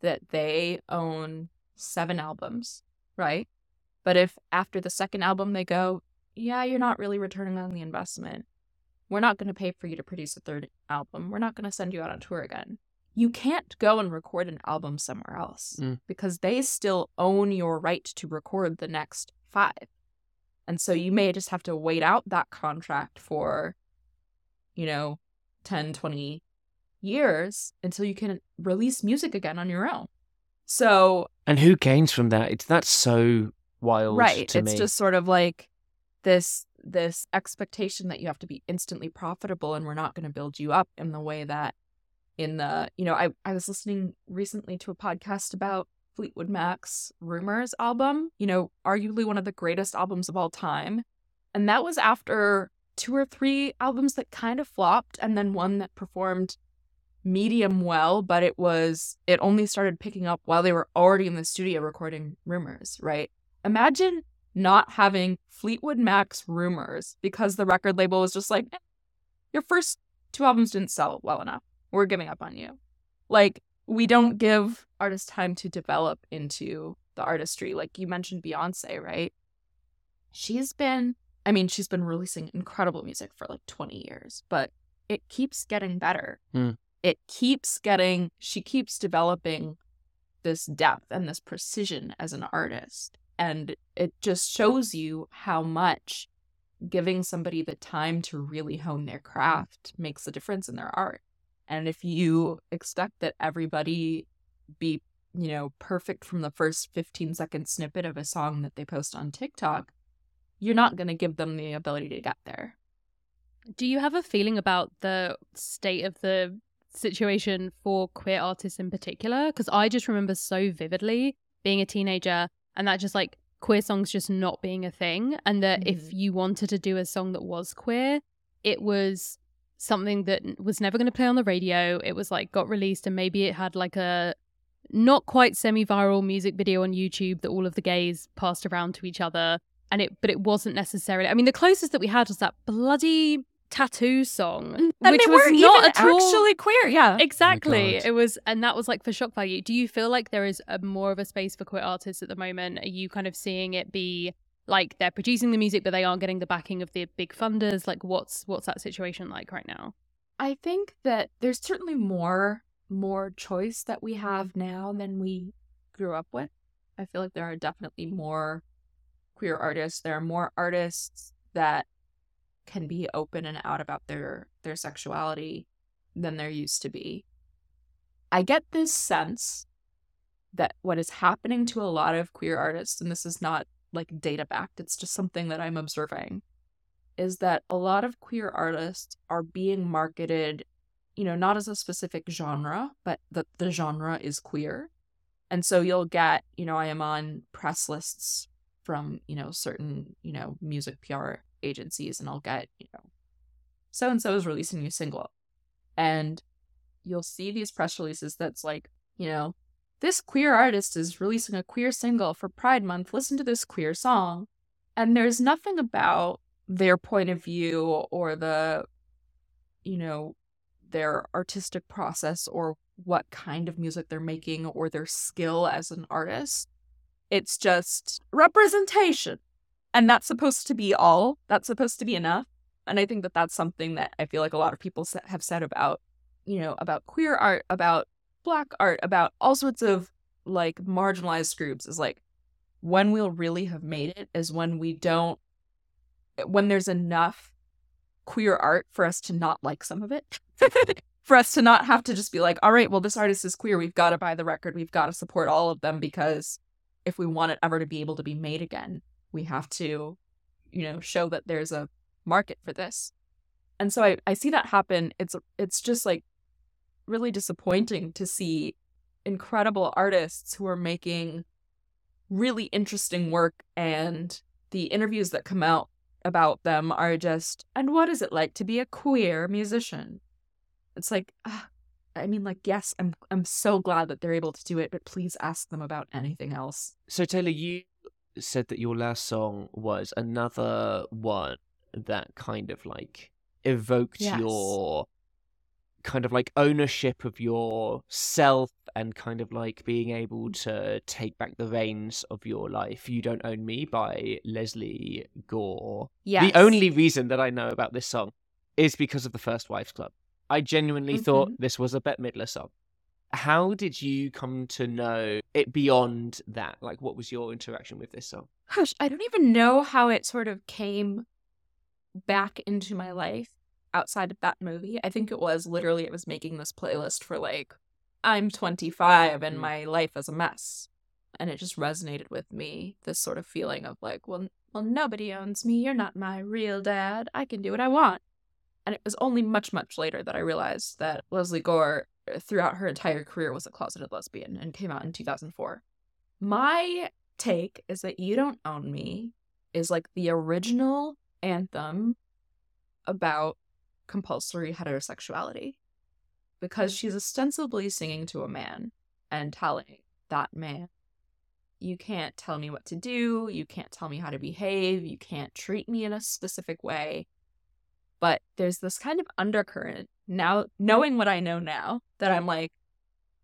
that they own seven albums, right? But if after the second album they go, yeah, you're not really returning on the investment. We're not going to pay for you to produce a third album. We're not going to send you out on tour again. You can't go and record an album somewhere else Mm. because they still own your right to record the next five. And so you may just have to wait out that contract for, you know, 10, 20 years until you can release music again on your own. So, And who gains from that? It's that's so wild right, it's me. just sort of like this this expectation that you have to be instantly profitable and we're not going to build you up in the way that in the, you know, I I was listening recently to a podcast about Fleetwood Mac's Rumors album, you know, arguably one of the greatest albums of all time. And that was after two or three albums that kind of flopped and then one that performed medium well, but it was it only started picking up while they were already in the studio recording Rumors, right? Imagine not having Fleetwood Mac's Rumors because the record label was just like, "Eh, your first two albums didn't sell well enough. We're giving up on you. Like, we don't give artists time to develop into the artistry. Like you mentioned Beyonce, right? She's been, I mean, she's been releasing incredible music for like 20 years, but it keeps getting better. Hmm. It keeps getting, she keeps developing this depth and this precision as an artist. And it just shows you how much giving somebody the time to really hone their craft makes a difference in their art. And if you expect that everybody be, you know, perfect from the first 15 second snippet of a song that they post on TikTok, you're not going to give them the ability to get there. Do you have a feeling about the state of the situation for queer artists in particular? Because I just remember so vividly being a teenager and that just like queer songs just not being a thing. And that if Mhm. you wanted to do a song that was queer, it was something that was never going to play on the radio. It was like got released and maybe it had like a not quite semi-viral music video on YouTube that all of the gays passed around to each other and it but it wasn't necessarily I mean the closest that we had was that bloody tattoo song mm, And which was weren't at all actually queer. Yeah. exactly oh God. it was and that was like for shock value do you feel like there is a more of a space for queer artists at the moment are you kind of seeing it be like they're producing the music but they aren't getting the backing of the big funders like what's what's that situation like right now I think that there's certainly more more choice that we mm-hmm. have now than we grew up with. I feel like there are definitely more queer artists. There are more artists that can be open and out about their their sexuality than there used to be. I get this sense that what is happening to a lot of queer artists and this is not like data backed, it's just something that I'm observing is that a lot of queer artists are being marketed, you know, not as a specific genre, but that the genre is queer. And so you'll get, you know, I am on press lists from, you know, certain, you know, music PR agencies, and I'll get, you know, so and so is releasing a new single. And you'll see these press releases that's like, you know, this queer artist is releasing a queer single for Pride Month. Listen to this queer song. And there's nothing about their point of view or the you know their artistic process or what kind of music they're making or their skill as an artist it's just representation and that's supposed to be all that's supposed to be enough and i think that that's something that i feel like a lot of people have said about you know about queer art about black art about all sorts of like marginalized groups is like when we'll really have made it is when we don't when there's enough queer art for us to not like some of it. [LAUGHS] for us to not have to just be like, all right, well, this artist is queer. We've got to buy the record. We've got to support all of them because if we want it ever to be able to be made again, we have to, you know, show that there's a market for this. And so I, I see that happen. It's it's just like really disappointing to see incredible artists who are making really interesting work and the interviews that come out about them are just and what is it like to be a queer musician it's like uh, i mean like yes i'm i'm so glad that they're able to do it but please ask them about anything else So Taylor, you said that your last song was another one that kind of like evoked Yes. your kind of like ownership of yourself and kind of like being able mm. to take back the reins of your life. You Don't Own Me by Lesley Gore. yes The only reason that I know about this song is because of the First Wives Club. I genuinely thought mm-hmm. this was a Bette Midler song. How did you come to know it beyond that? Like, what was your interaction with this song? Gosh, I don't even know how it sort of came back into my life outside of that movie. I think it was literally it was making this playlist for like I'm 25 and Mm. my life is a mess. And it just resonated with me this sort of feeling of like, well, well nobody owns me. You're not my real dad. I can do what I want. And it was only much much later that I realized that Lesley Gore throughout her entire career was a closeted lesbian and came out in 2004. My take is that You Don't Own Me is like the original anthem about compulsory heterosexuality because she's ostensibly singing to a man and telling that man, you can't tell me what to do, you can't tell me how to behave, you can't treat me in a specific way. But there's this kind of undercurrent now, mm-hmm. knowing what I know now, that I'm like,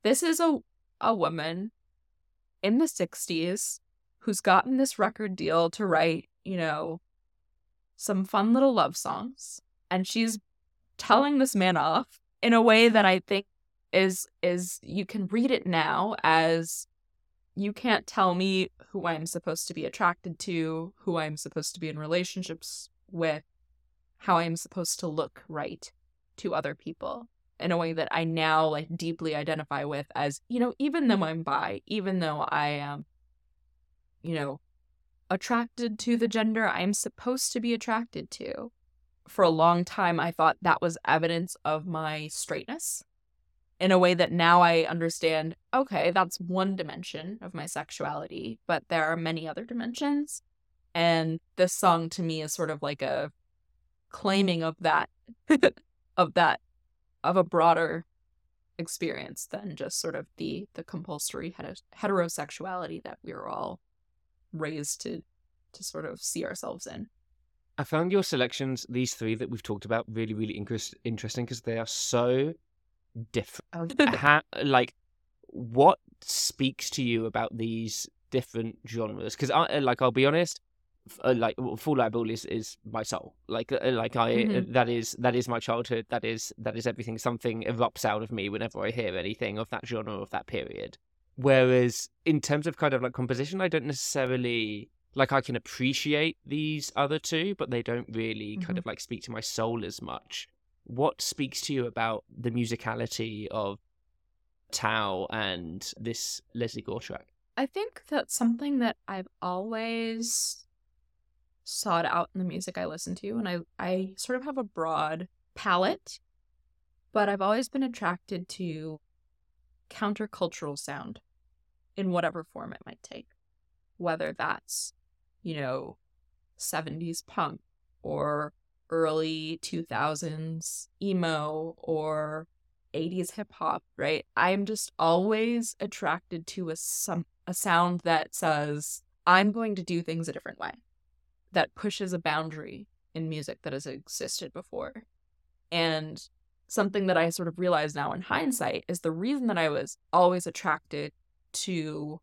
this is a, a woman in the 60s who's gotten this record deal to write, you know, some fun little love songs. And she's telling this man off in a way that I think is is you can read it now as you can't tell me who I'm supposed to be attracted to, who I'm supposed to be in relationships with, how I'm supposed to look right to other people in a way that I now like deeply identify with as, you know, even though I'm bi, even though I am, you know, attracted to the gender I'm supposed to be attracted to. For a long time, I thought that was evidence of my straightness in a way that now I understand okay, that's one dimension of my sexuality, but there are many other dimensions. And this song to me is sort of like a claiming of that, [LAUGHS] of that, of a broader experience than just sort of the the compulsory heterosexuality that we're all raised to to sort of see ourselves in. I found your selections, these three that we've talked about, really, really interest- interesting because they are so different. Oh, ha- like what speaks to you about these different genres because i like i'll be honest f- uh, like full label is is my soul like uh, like i uh, Mhm. that is that is my childhood that is that is everything something erupts out of me whenever i hear anything of that genre of that period whereas in terms of kind of like composition i don't necessarily like i can appreciate these other two but they don't really kind Mhm. of like speak to my soul as much what speaks to you about the musicality of Tao and this Lesley Gore track? I think that's something that I've always sought out in the music I listen to, and I I sort of have a broad palette, but I've always been attracted to countercultural sound in whatever form it might take, whether that's you know 70s punk or early 2000s emo or 80s hip hop, right? I'm just always attracted to a some a sound that says I'm going to do things a different way. That pushes a boundary in music that has existed before. And something that I sort of realize now in hindsight is the reason that I was always attracted to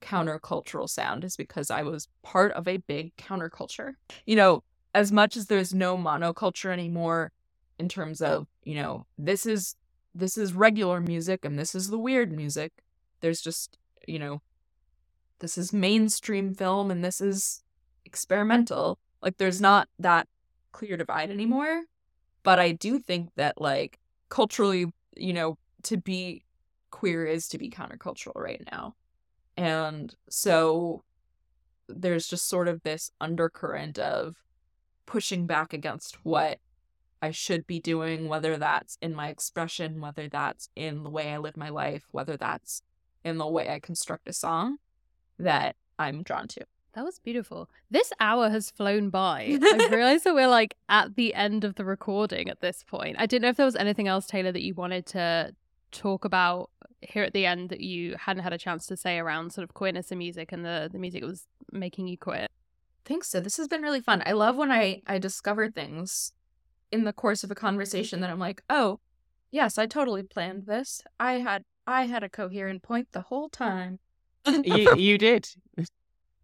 countercultural sound is because I was part of a big counterculture. You know, as much as there's no monoculture anymore, in terms of you know this is this is regular music and this is the weird music there's just you know this is mainstream film and this is experimental like there's not that clear divide anymore but i do think that like culturally you know to be queer is to be countercultural right now And so there's just sort of this undercurrent of pushing back against what I should be doing, whether that's in my expression, whether that's in the way I live my life, whether that's in the way I construct a song that I'm drawn to. That was beautiful. This hour has flown by. [LAUGHS] I realized that we're like at the end of the recording at this point. I didn't know if there was anything else, Taylor, that you wanted to talk about here at the end that you hadn't had a chance to say around sort of queerness in music and the, the music that was making you queer. Thanks. So this has been really fun. I love when I I discover things in the course of a conversation that I'm like, oh, yes, I totally planned this. I had I had a coherent point the whole time. you, [LAUGHS] you did.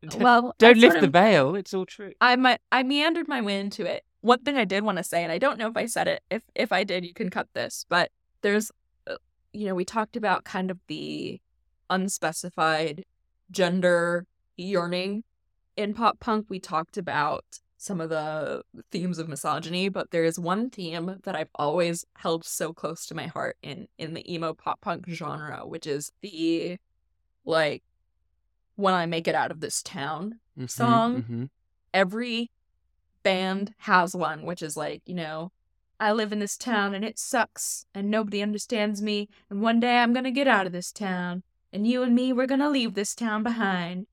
[LAUGHS] Well, Don't lift the veil. It's all true. I might I meandered my way into it. One thing I did want to say, and I don't know if I said it. If if I did, you can cut this. But there's, uh, you know, we talked about kind of the unspecified gender yearning in pop punk. We talked about some of the themes of misogyny, but there is one theme that I've always held so close to my heart in in the emo pop punk genre, which is the like when I make it out of this town Mhm, song. mhm. every band has one, which is like, you know, I live in this town and it sucks and nobody understands me. And one day I'm going to get out of this town and you and me, we're going to leave this town behind.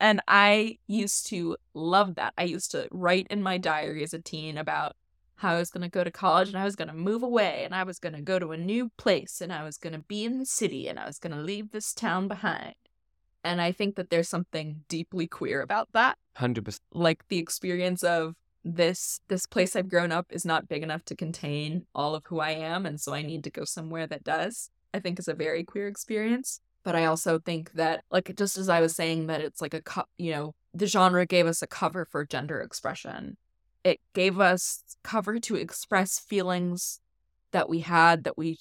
And I used to love that. I used to write in my diary as a teen about how I was going to go to college and I was going to move away and I was going to go to a new place and I was going to be in the city and I was going to leave this town behind. And I think that there's something deeply queer about that Hundred percent. like the experience of this this place I've grown up is not big enough to contain all of who I am and so I need to go somewhere that does. I think is a very queer experience, but I also think that like just as I was saying that it's like a co- you know, the genre gave us a cover for gender expression. It gave us cover to express feelings that we had that we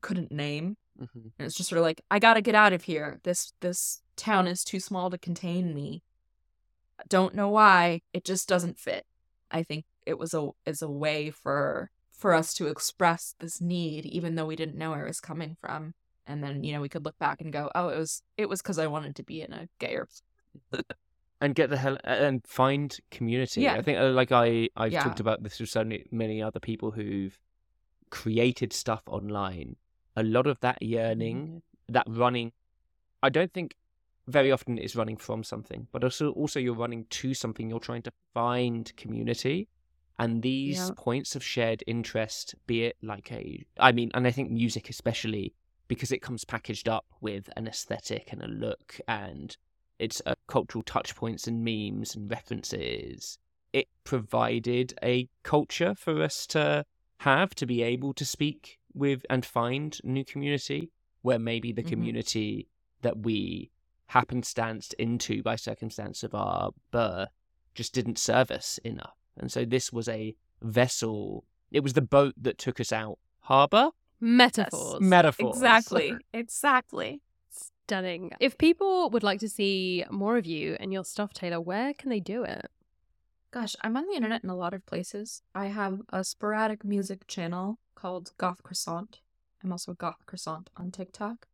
couldn't name Mhm. and it's just sort of like, I gotta get out of here. This this town is too small to contain me. Don't know why. It just doesn't fit. I think it was a is a way for for us to express this need, even though we didn't know where it was coming from. And then, you know, we could look back and go, Oh, it was it was because I wanted to be in a gayer [LAUGHS] and get the hell and find community. Yeah. I think uh, like I I've Yeah. talked about this with so many, many other people who've created stuff online. A lot of that yearning, that running, I don't think very often it's running from something, but also also you're running to something. You're trying to find community, and these Yeah. points of shared interest, be it like a, I mean, and I think music especially because it comes packaged up with an aesthetic and a look and its uh, cultural touch points and memes and references. It provided a culture for us to have to be able to speak with and find new community where maybe the Mhm. community that we happenstanced into by circumstance of our birth just didn't serve us enough. And so this was a vessel. It was the boat that took us out harbor. Metaphors. Metaphors. Exactly. [LAUGHS] Exactly. Stunning. If people would like to see more of you and your stuff, Taylor, where can they do it? Gosh, I'm on the internet in a lot of places. I have a sporadic music channel called Goth Croissant. I'm also Goth Croissant on TikTok.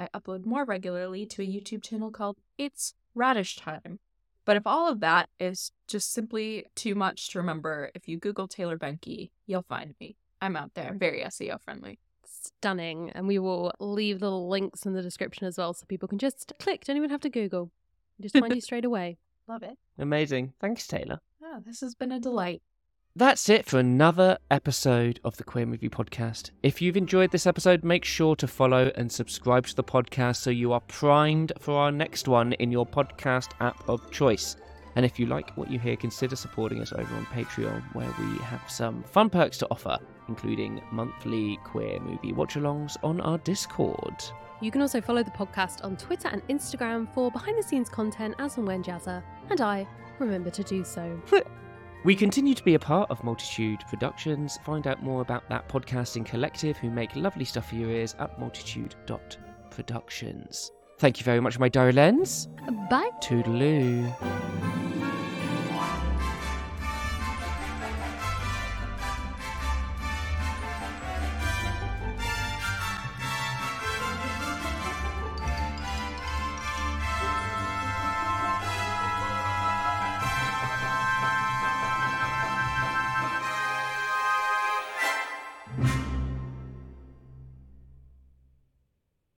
I upload more mm-hmm. regularly to a YouTube channel called It's Radish Time. But if all of that is just simply too much to remember, if you Google Taylor Behnke, you'll find me. I'm out there, very SEO friendly. Stunning. And we will leave little links in the description as well so people can just click. Don't even have to Google. Just find you [LAUGHS] straight away. Love it. Amazing. Thanks, Taylor. Oh, this has been a delight. That's it for another episode of the Queer Movie Podcast. If you've enjoyed this episode, make sure to follow and subscribe to the podcast so you are primed for our next one in your podcast app of choice. And if you like what you hear, consider supporting us over on Patreon, where we have some fun perks to offer, including monthly queer movie watch alongs on our Discord. You can also follow the podcast on Twitter and Instagram for behind the scenes content as and when Jazza and I remember to do so. [LAUGHS] We continue to be a part of Multitude Productions. Find out more about that podcasting collective who make lovely stuff for your ears at multitude.productions. Thank you very much, my diary lens. Bye. Toodaloo.